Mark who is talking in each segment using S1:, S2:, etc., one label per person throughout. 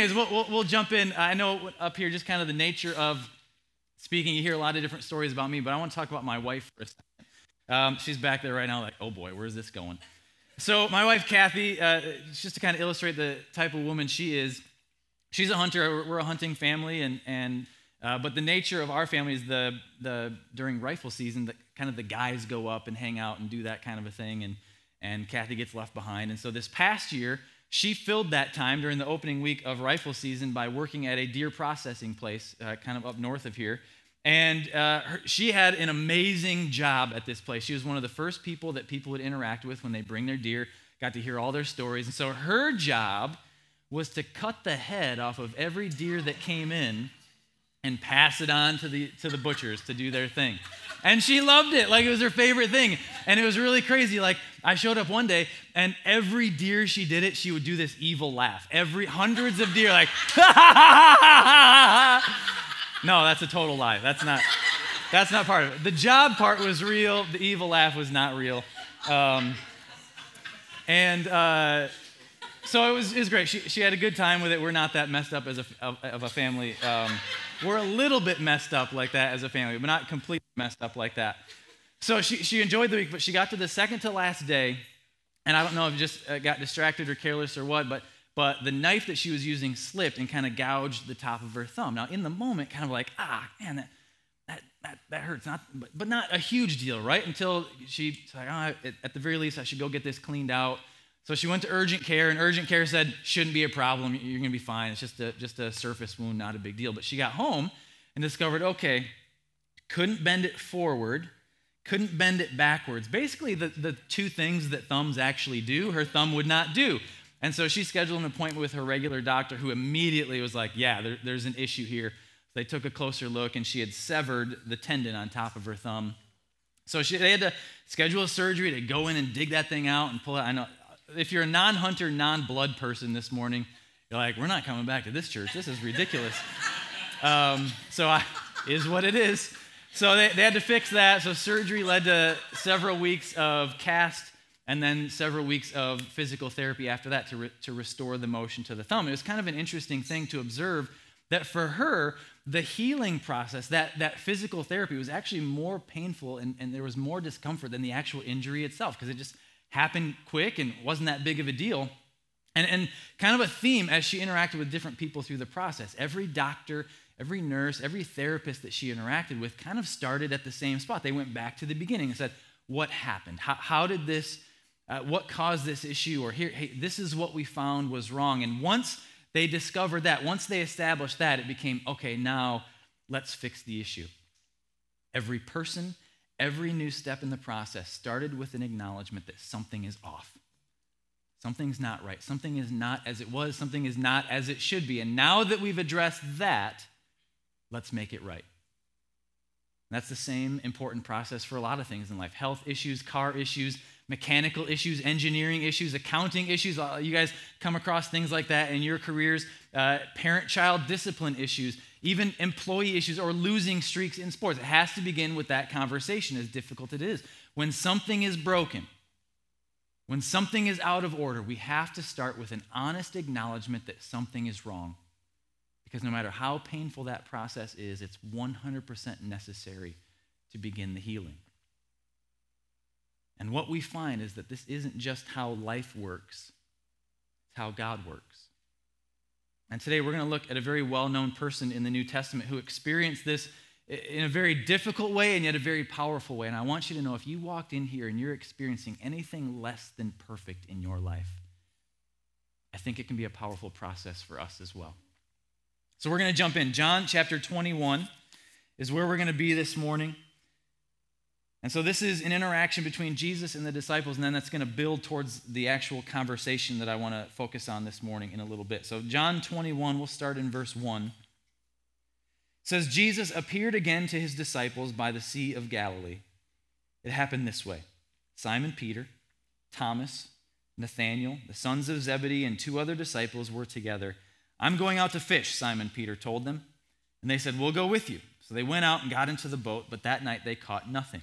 S1: We'll, we'll, we'll, jump in. I know up here, just kind of the nature of speaking, you hear a lot of different stories about me, but I want to talk about my wife for a second. Um, she's back there right now, like, oh boy, where's this going? So, my wife, Kathy, uh, just to kind of illustrate the type of woman she is, she's a hunter. We're a hunting family, and, and uh, but the nature of our family is the, the during rifle season, the, kind of the guys go up and hang out and do that kind of a thing, and, and Kathy gets left behind. And so, this past year, she filled that time during the opening week of rifle season by working at a deer processing place uh, kind of up north of here. And uh, her, she had an amazing job at this place. She was one of the first people that people would interact with when they bring their deer, got to hear all their stories. And so her job was to cut the head off of every deer that came in and pass it on to the, to the butchers to do their thing. And she loved it, like it was her favorite thing. And it was really crazy. Like, I showed up one day, and every deer she did it, she would do this evil laugh. Every hundreds of deer, like, no, that's a total lie. That's not, that's not part of it. The job part was real, the evil laugh was not real. Um, and uh, so it was, it was great. She, she had a good time with it. We're not that messed up as a, of, of a family. Um, we're a little bit messed up like that as a family, but not completely messed up like that. So she, she enjoyed the week, but she got to the second to last day, and I don't know if just uh, got distracted or careless or what, but, but the knife that she was using slipped and kind of gouged the top of her thumb. Now, in the moment, kind of like, ah, man, that, that, that, that hurts. Not, but, but not a huge deal, right? Until she's like, oh, at the very least, I should go get this cleaned out. So she went to urgent care, and urgent care said, shouldn't be a problem. You're going to be fine. It's just a, just a surface wound, not a big deal. But she got home and discovered, okay, couldn't bend it forward, couldn't bend it backwards. Basically, the, the two things that thumbs actually do, her thumb would not do. And so she scheduled an appointment with her regular doctor, who immediately was like, yeah, there, there's an issue here. They took a closer look, and she had severed the tendon on top of her thumb. So she, they had to schedule a surgery to go in and dig that thing out and pull it. I know if you're a non hunter, non blood person this morning, you're like, we're not coming back to this church. This is ridiculous. um, so I, is what it is. So they, they had to fix that. So surgery led to several weeks of cast and then several weeks of physical therapy after that to, re, to restore the motion to the thumb. It was kind of an interesting thing to observe that for her, the healing process, that, that physical therapy was actually more painful and, and there was more discomfort than the actual injury itself because it just happened quick and wasn't that big of a deal. And, and kind of a theme as she interacted with different people through the process. Every doctor, every nurse, every therapist that she interacted with kind of started at the same spot. They went back to the beginning and said, What happened? How, how did this, uh, what caused this issue? Or here, hey, this is what we found was wrong. And once they discovered that, once they established that, it became, okay, now let's fix the issue. Every person, Every new step in the process started with an acknowledgement that something is off. Something's not right. Something is not as it was. Something is not as it should be. And now that we've addressed that, let's make it right. That's the same important process for a lot of things in life health issues, car issues, mechanical issues, engineering issues, accounting issues. Uh, you guys come across things like that in your careers, uh, parent child discipline issues even employee issues or losing streaks in sports. It has to begin with that conversation, as difficult it is. When something is broken, when something is out of order, we have to start with an honest acknowledgement that something is wrong. Because no matter how painful that process is, it's 100% necessary to begin the healing. And what we find is that this isn't just how life works, it's how God works. And today we're going to look at a very well known person in the New Testament who experienced this in a very difficult way and yet a very powerful way. And I want you to know if you walked in here and you're experiencing anything less than perfect in your life, I think it can be a powerful process for us as well. So we're going to jump in. John chapter 21 is where we're going to be this morning. And so this is an interaction between Jesus and the disciples, and then that's going to build towards the actual conversation that I want to focus on this morning in a little bit. So, John 21, we'll start in verse 1. It says, Jesus appeared again to his disciples by the Sea of Galilee. It happened this way Simon Peter, Thomas, Nathanael, the sons of Zebedee, and two other disciples were together. I'm going out to fish, Simon Peter told them. And they said, We'll go with you. So they went out and got into the boat, but that night they caught nothing.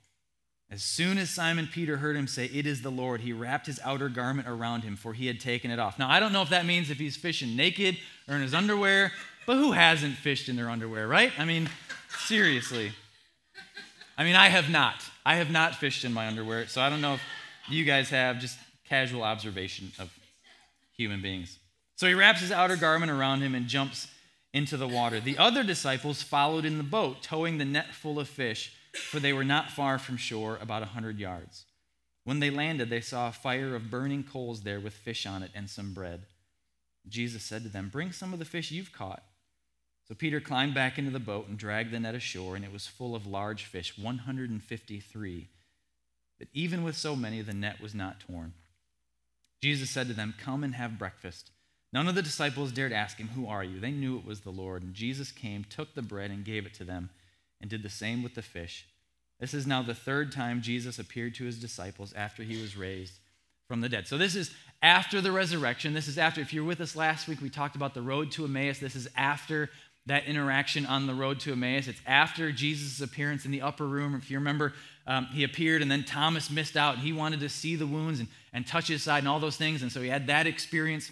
S1: As soon as Simon Peter heard him say, It is the Lord, he wrapped his outer garment around him, for he had taken it off. Now, I don't know if that means if he's fishing naked or in his underwear, but who hasn't fished in their underwear, right? I mean, seriously. I mean, I have not. I have not fished in my underwear, so I don't know if you guys have, just casual observation of human beings. So he wraps his outer garment around him and jumps into the water. The other disciples followed in the boat, towing the net full of fish, for they were not far from shore, about a hundred yards. When they landed, they saw a fire of burning coals there with fish on it and some bread. Jesus said to them, Bring some of the fish you've caught. So Peter climbed back into the boat and dragged the net ashore, and it was full of large fish, 153. But even with so many, the net was not torn. Jesus said to them, Come and have breakfast. None of the disciples dared ask him, Who are you? They knew it was the Lord. And Jesus came, took the bread, and gave it to them, and did the same with the fish. This is now the third time Jesus appeared to his disciples after he was raised from the dead. So this is after the resurrection. This is after, if you're with us last week, we talked about the road to Emmaus. This is after that interaction on the road to Emmaus. It's after Jesus' appearance in the upper room. If you remember, um, he appeared and then Thomas missed out. He wanted to see the wounds and, and touch his side and all those things. And so he had that experience.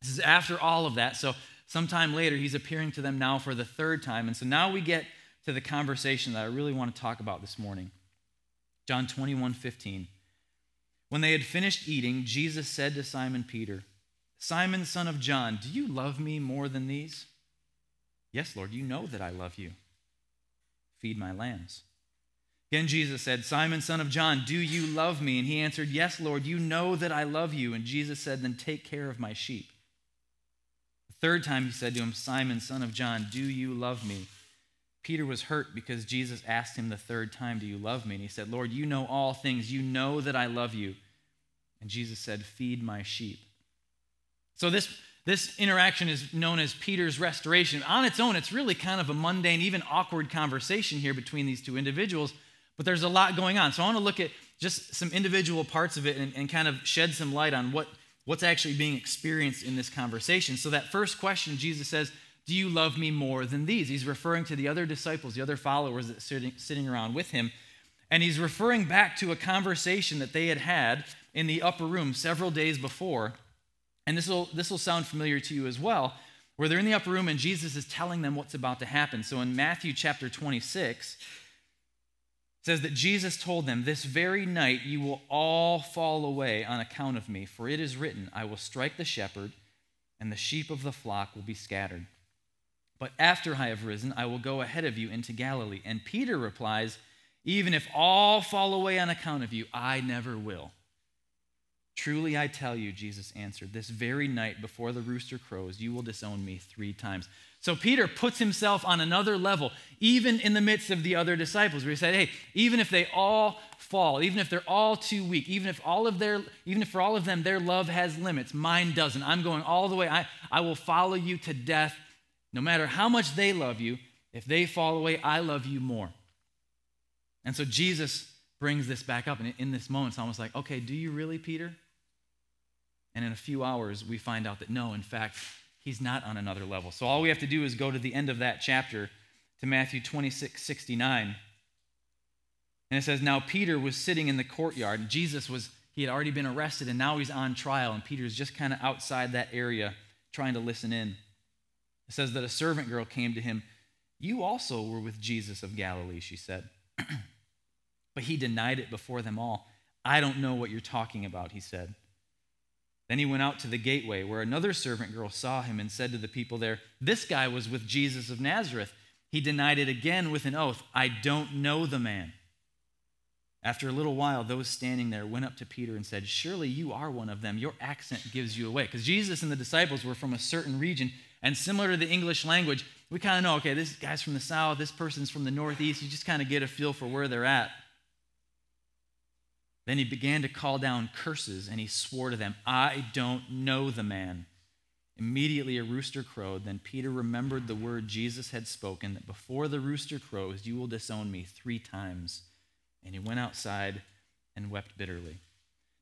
S1: This is after all of that. So sometime later, he's appearing to them now for the third time. And so now we get to the conversation that I really want to talk about this morning. John 21 15. When they had finished eating, Jesus said to Simon Peter, Simon, son of John, do you love me more than these? Yes, Lord, you know that I love you. Feed my lambs. Again, Jesus said, Simon, son of John, do you love me? And he answered, Yes, Lord, you know that I love you. And Jesus said, Then take care of my sheep. The third time he said to him, Simon, son of John, do you love me? Peter was hurt because Jesus asked him the third time, Do you love me? And he said, Lord, you know all things. You know that I love you. And Jesus said, Feed my sheep. So this, this interaction is known as Peter's restoration. On its own, it's really kind of a mundane, even awkward conversation here between these two individuals but there's a lot going on. So I want to look at just some individual parts of it and, and kind of shed some light on what, what's actually being experienced in this conversation. So, that first question, Jesus says, Do you love me more than these? He's referring to the other disciples, the other followers that sitting, sitting around with him. And he's referring back to a conversation that they had had in the upper room several days before. And this will, this will sound familiar to you as well, where they're in the upper room and Jesus is telling them what's about to happen. So in Matthew chapter 26, it says that Jesus told them, This very night you will all fall away on account of me, for it is written, I will strike the shepherd, and the sheep of the flock will be scattered. But after I have risen, I will go ahead of you into Galilee. And Peter replies, Even if all fall away on account of you, I never will. Truly I tell you, Jesus answered, this very night before the rooster crows, you will disown me three times. So Peter puts himself on another level, even in the midst of the other disciples, where he said, Hey, even if they all fall, even if they're all too weak, even if all of their, even if for all of them their love has limits, mine doesn't. I'm going all the way. I, I will follow you to death. No matter how much they love you, if they fall away, I love you more. And so Jesus brings this back up. And in this moment, it's almost like, okay, do you really, Peter? And in a few hours, we find out that no, in fact, he's not on another level. So all we have to do is go to the end of that chapter to Matthew 26 69. And it says, Now Peter was sitting in the courtyard, and Jesus was, he had already been arrested, and now he's on trial, and Peter's just kind of outside that area trying to listen in. It says that a servant girl came to him. You also were with Jesus of Galilee, she said. but he denied it before them all. I don't know what you're talking about, he said. Then he went out to the gateway, where another servant girl saw him and said to the people there, This guy was with Jesus of Nazareth. He denied it again with an oath, I don't know the man. After a little while, those standing there went up to Peter and said, Surely you are one of them. Your accent gives you away. Because Jesus and the disciples were from a certain region, and similar to the English language, we kind of know, okay, this guy's from the south, this person's from the northeast. You just kind of get a feel for where they're at. Then he began to call down curses and he swore to them, I don't know the man. Immediately a rooster crowed. Then Peter remembered the word Jesus had spoken that before the rooster crows, you will disown me three times. And he went outside and wept bitterly.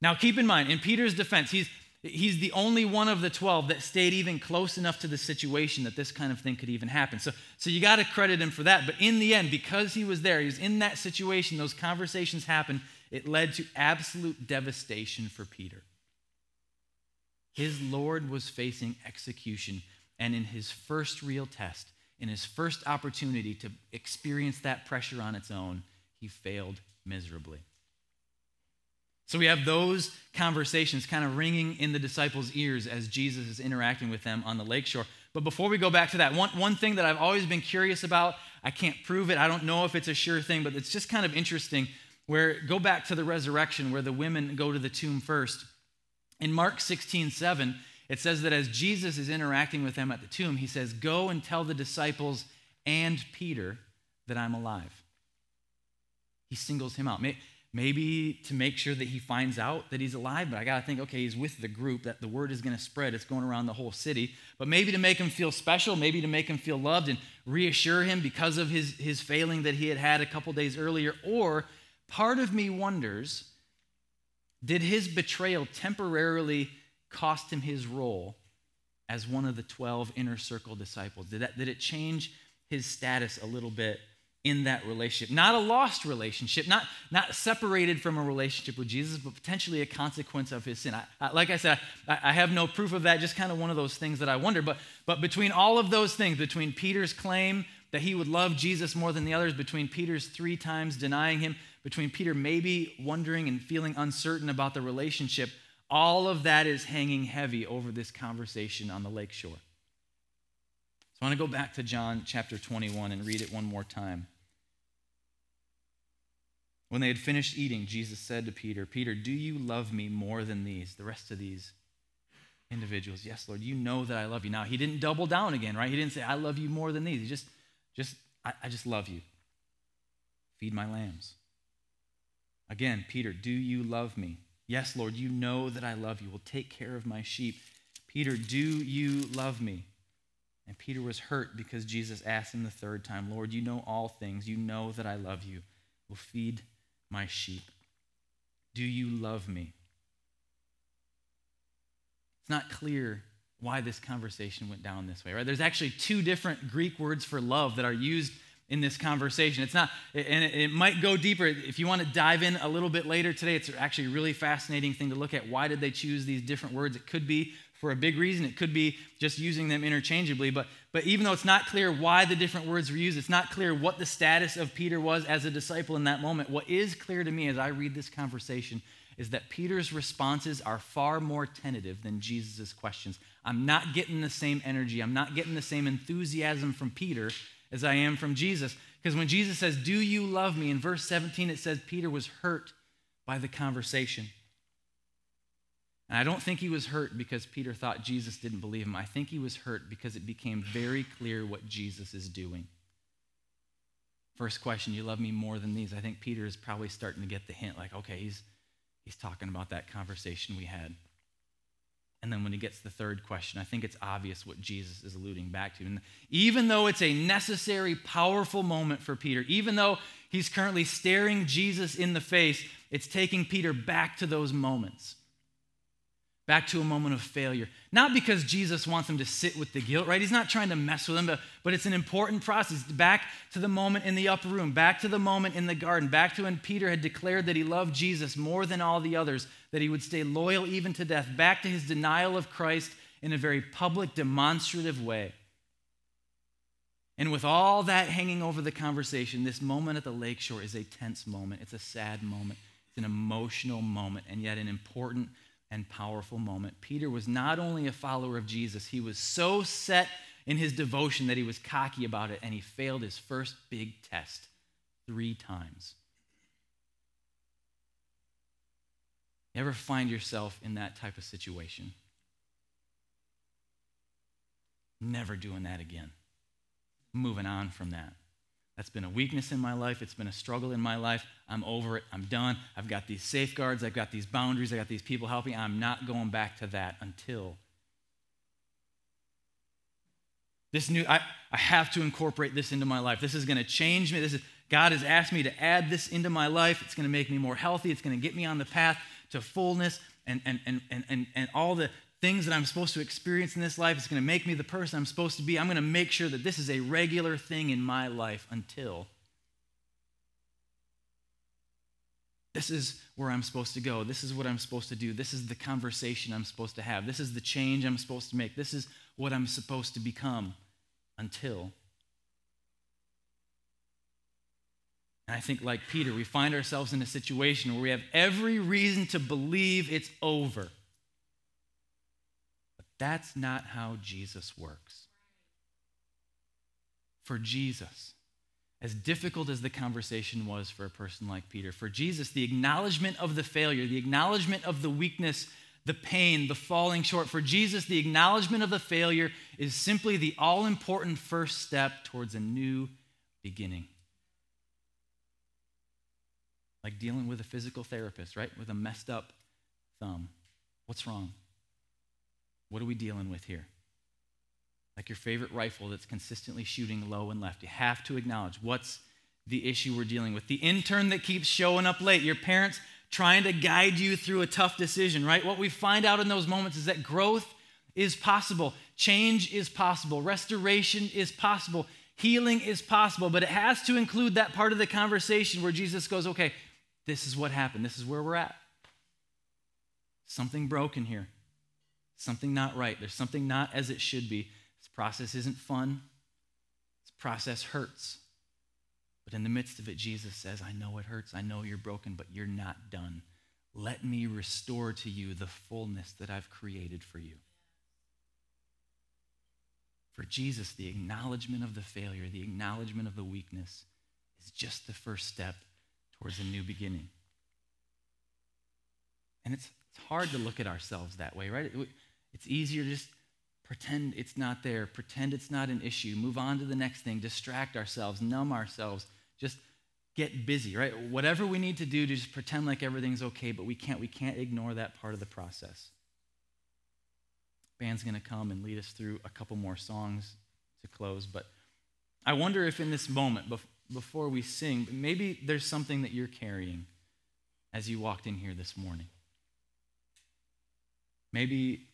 S1: Now, keep in mind, in Peter's defense, he's, he's the only one of the 12 that stayed even close enough to the situation that this kind of thing could even happen. So, so you got to credit him for that. But in the end, because he was there, he was in that situation, those conversations happened, it led to absolute devastation for Peter. His Lord was facing execution, and in his first real test, in his first opportunity to experience that pressure on its own, he failed miserably. So we have those conversations kind of ringing in the disciples' ears as Jesus is interacting with them on the lakeshore. But before we go back to that, one, one thing that I've always been curious about, I can't prove it, I don't know if it's a sure thing, but it's just kind of interesting. Where go back to the resurrection, where the women go to the tomb first. In Mark 16, 7, it says that as Jesus is interacting with them at the tomb, he says, Go and tell the disciples and Peter that I'm alive. He singles him out. Maybe to make sure that he finds out that he's alive, but I got to think, okay, he's with the group, that the word is going to spread. It's going around the whole city. But maybe to make him feel special, maybe to make him feel loved and reassure him because of his, his failing that he had had a couple days earlier. Or part of me wonders did his betrayal temporarily cost him his role as one of the 12 inner circle disciples? Did, that, did it change his status a little bit in that relationship. Not a lost relationship, not, not separated from a relationship with Jesus, but potentially a consequence of his sin. I, I, like I said, I, I, have no proof of that, just kind of one of those things that I wonder. But, but between all of those things, between Peter's claim that he would love Jesus more than the others, between Peter's three times denying him, between Peter maybe wondering and feeling uncertain about the relationship, all of that is hanging heavy over this conversation on the lakeshore. So I want to go back to John chapter 21 and read it one more time. When they had finished eating, Jesus said to Peter, Peter, do you love me more than these, the rest of these individuals? Yes, Lord, you know that I love you. Now, he didn't double down again, right? He didn't say, I love you more than these. He just, just I, I just love you. Feed my lambs. Again, Peter, do you love me? Yes, Lord, you know that I love you. Will take care of my sheep. Peter, do you love me? And Peter was hurt because Jesus asked him the third time, Lord, you know all things. You know that I love you. Will feed my sheep. Do you love me? It's not clear why this conversation went down this way, right? There's actually two different Greek words for love that are used in this conversation. It's not, and it, might go deeper. If you want to dive in a little bit later today, it's actually a really fascinating thing to look at. Why did they choose these different words? It could be for a big reason. It could be just using them interchangeably. But, but even though it's not clear why the different words were used, it's not clear what the status of Peter was as a disciple in that moment. What is clear to me as I read this conversation is that Peter's responses are far more tentative than Jesus' questions. I'm not getting the same energy, I'm not getting the same enthusiasm from Peter as I am from Jesus. Because when Jesus says, Do you love me? in verse 17, it says Peter was hurt by the conversation. And I don't think he was hurt because Peter thought Jesus didn't believe him. I think he was hurt because it became very clear what Jesus is doing. First question, you love me more than these? I think Peter is probably starting to get the hint like, okay, he's, he's talking about that conversation we had. And then when he gets the third question, I think it's obvious what Jesus is alluding back to. And even though it's a necessary, powerful moment for Peter, even though he's currently staring Jesus in the face, it's taking Peter back to those moments back to a moment of failure. Not because Jesus wants them to sit with the guilt, right? He's not trying to mess with them, but, but it's an important process. Back to the moment in the upper room, back to the moment in the garden, back to when Peter had declared that he loved Jesus more than all the others, that he would stay loyal even to death, back to his denial of Christ in a very public, demonstrative way. And with all that hanging over the conversation, this moment at the lakeshore is a tense moment. It's a sad moment. It's an emotional moment, and yet an important and powerful moment. Peter was not only a follower of Jesus, he was so set in his devotion that he was cocky about it, and he failed his first big test three times. You ever find yourself in that type of situation? Never doing that again. Moving on from that. That's been a weakness in my life. It's been a struggle in my life. I'm over it. I'm done. I've got these safeguards. I've got these boundaries. I've got these people helping. I'm not going back to that until this new, I, I have to incorporate this into my life. This is going to change me. This is God has asked me to add this into my life. It's going to make me more healthy. It's going to get me on the path to fullness and, and, and, and, and, and all the things that I'm supposed to experience in this life. It's going to make me the person I'm supposed to be. I'm going to make sure that this is a regular thing in my life until this is where I'm supposed to go. This is what I'm supposed to do. This is the conversation I'm supposed to have. This is the change I'm supposed to make. This is what I'm supposed to become until. And I think, like Peter, we find ourselves in a situation where we have every reason to believe it's over. That's not how Jesus works. For Jesus, as difficult as the conversation was for a person like Peter, for Jesus, the acknowledgement of the failure, the acknowledgement of the weakness, the pain, the falling short, for Jesus, the acknowledgement of the failure is simply the all important first step towards a new beginning. Like dealing with a physical therapist, right? With a messed up thumb. What's wrong? What are we dealing with here? like your favorite rifle that's consistently shooting low and left. You have to acknowledge what's the issue we're dealing with. The intern that keeps showing up late, your parents trying to guide you through a tough decision, right? What we find out in those moments is that growth is possible, change is possible, restoration is possible, healing is possible, but it has to include that part of the conversation where Jesus goes, okay, this is what happened, this is where we're at. Something broken here, something not right, there's something not as it should be This process isn't fun, this process hurts. But in the midst of it, Jesus says, I know it hurts. I know you're broken, but you're not done. Let me restore to you the fullness that I've created for you. For Jesus, the acknowledgement of the failure, the acknowledgement of the weakness, is just the first step towards a new beginning. And it's, it's hard to look at ourselves that way, right? It's easier to just Pretend it's not there. Pretend it's not an issue. Move on to the next thing. Distract ourselves, numb ourselves. Just get busy, right? Whatever we need to do to just pretend like everything's okay, but we can't we can't ignore that part of the process. Band's going to come and lead us through a couple more songs to close, but I wonder if in this moment before we sing, maybe there's something that you're carrying as you walked in here this morning. Maybe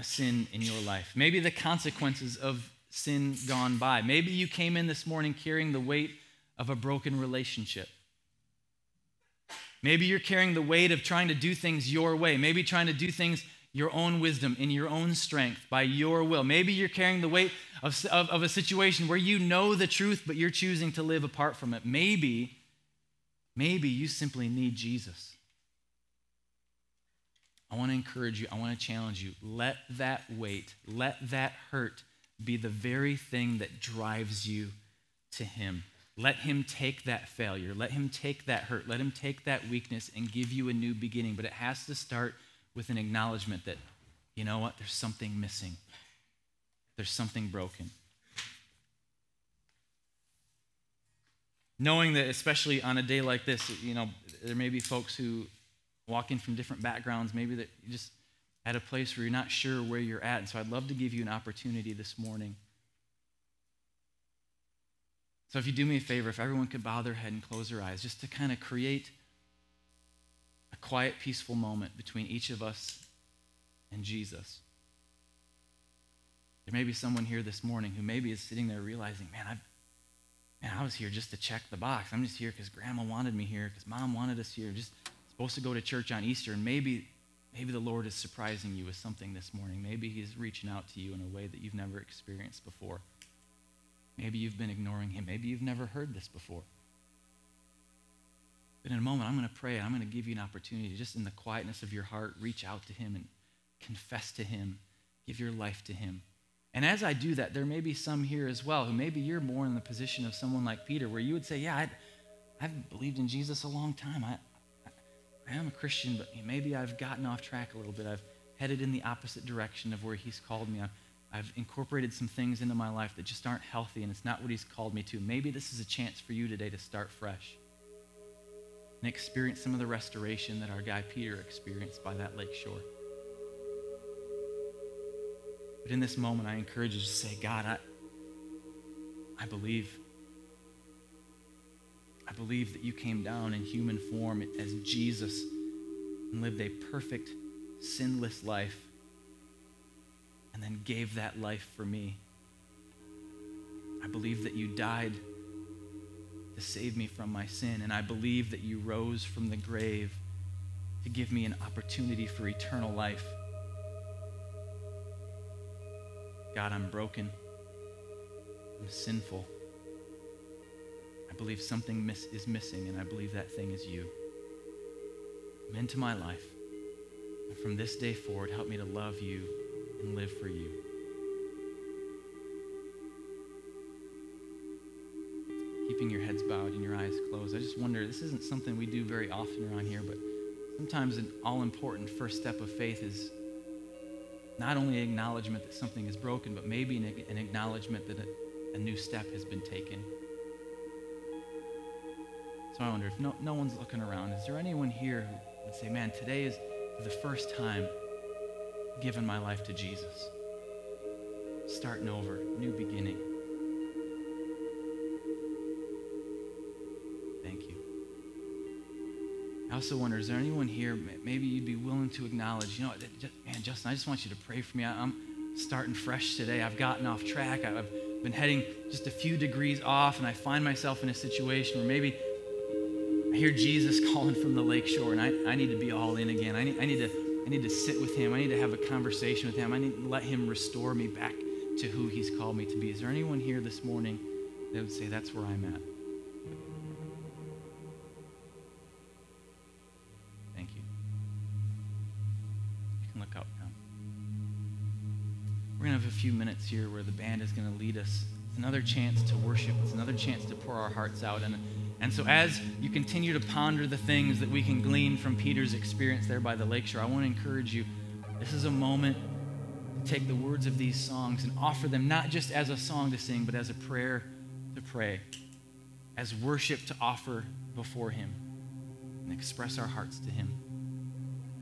S1: a sin in your life. Maybe the consequences of sin gone by. Maybe you came in this morning carrying the weight of a broken relationship. Maybe you're carrying the weight of trying to do things your way. Maybe trying to do things your own wisdom, in your own strength, by your will. Maybe you're carrying the weight of, of, of, a situation where you know the truth, but you're choosing to live apart from it. Maybe, maybe you simply need Jesus. I want to encourage you, I want to challenge you. Let that weight, let that hurt be the very thing that drives you to Him. Let Him take that failure, let Him take that hurt, let Him take that weakness and give you a new beginning. But it has to start with an acknowledgement that, you know what, there's something missing, there's something broken. Knowing that, especially on a day like this, you know, there may be folks who walking from different backgrounds, maybe that you just at a place where you're not sure where you're at. And so I'd love to give you an opportunity this morning. So if you do me a favor, if everyone could bow their head and close their eyes, just to kind of create a quiet, peaceful moment between each of us and Jesus. There may be someone here this morning who maybe is sitting there realizing, man, I've, man, I was here just to check the box. I'm just here because grandma wanted me here, because mom wanted us here. Just supposed to go to church on Easter, and maybe, maybe the Lord is surprising you with something this morning. Maybe He's reaching out to you in a way that you've never experienced before. Maybe you've been ignoring Him. Maybe you've never heard this before. But in a moment, I'm going to pray, and I'm going to give you an opportunity to just in the quietness of your heart, reach out to Him and confess to Him, give your life to Him. And as I do that, there may be some here as well who maybe you're more in the position of someone like Peter, where you would say, Yeah, i have believed in Jesus a long time. I, I am a Christian, but maybe I've gotten off track a little bit. I've headed in the opposite direction of where He's called me. I've, I've incorporated some things into my life that just aren't healthy, and it's not what He's called me to. Maybe this is a chance for you today to start fresh and experience some of the restoration that our guy Peter experienced by that lake shore. But in this moment, I encourage you to say, God, I, I believe. I believe that you came down in human form as Jesus and lived a perfect, sinless life and then gave that life for me. I believe that you died to save me from my sin, and I believe that you rose from the grave to give me an opportunity for eternal life. God, I'm broken. I'm sinful. I believe something miss, is missing, and I believe that thing is you. Come into my life. And from this day forward, help me to love you and live for you. Keeping your heads bowed and your eyes closed. I just wonder, this isn't something we do very often around here, but sometimes an all important first step of faith is not only acknowledgement that something is broken, but maybe an, an acknowledgement that a, a, new step has been taken. I wonder if no, no one's looking around, is there anyone here who would say, man, today is the first time given my life to Jesus? Starting over, new beginning. Thank you. I also wonder, is there anyone here, maybe you'd be willing to acknowledge, you know, man, Justin, I just want you to pray for me. I'm starting fresh today. I've gotten off track. I've been heading just a few degrees off, and I find myself in a situation where maybe I hear Jesus calling from the lake shore, and I, I need to be all in again. I need, I, need to, I need to sit with him. I need to have a conversation with him. I need to let him restore me back to who he's called me to be. Is there anyone here this morning that would say, that's where I'm at? Thank you. You can look up now. We're going to have a few minutes here where the band is going to lead us. It's another chance to worship. It's another chance to pour our hearts out. And, and so, as you continue to ponder the things that we can glean from Peter's experience there by the lakeshore, I want to encourage you this is a moment to take the words of these songs and offer them not just as a song to sing, but as a prayer to pray, as worship to offer before Him, and express our hearts to Him.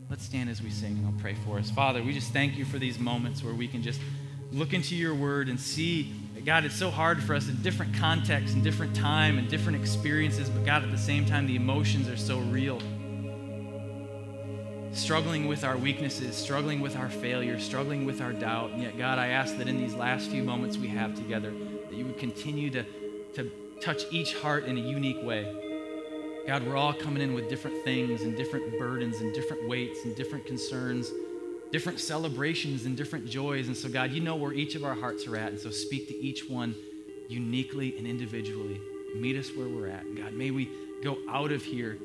S1: Let's stand as we sing, and I'll pray for us. Father, we just thank you for these moments where we can just look into your word and see God, it's so hard for us in different contexts and different time and different experiences, but God, at the same time, the emotions are so real. Struggling with our weaknesses, struggling with our failures, struggling with our doubt. And yet, God, I ask that in these last few moments we have together, that you would continue to, to touch each heart in a unique way. God, we're all coming in with different things and different burdens and different weights and different concerns different celebrations and different joys. And so, God, you know where each of our hearts are at. And so, speak to each one uniquely and individually. Meet us where we're at. God, may we go out of here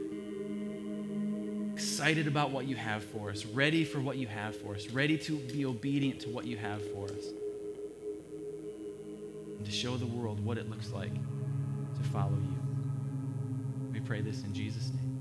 S1: excited about what you have for us, ready for what you have for us, ready to be obedient to what you have for us, and to show the world what it looks like to follow you. We pray this in Jesus' name.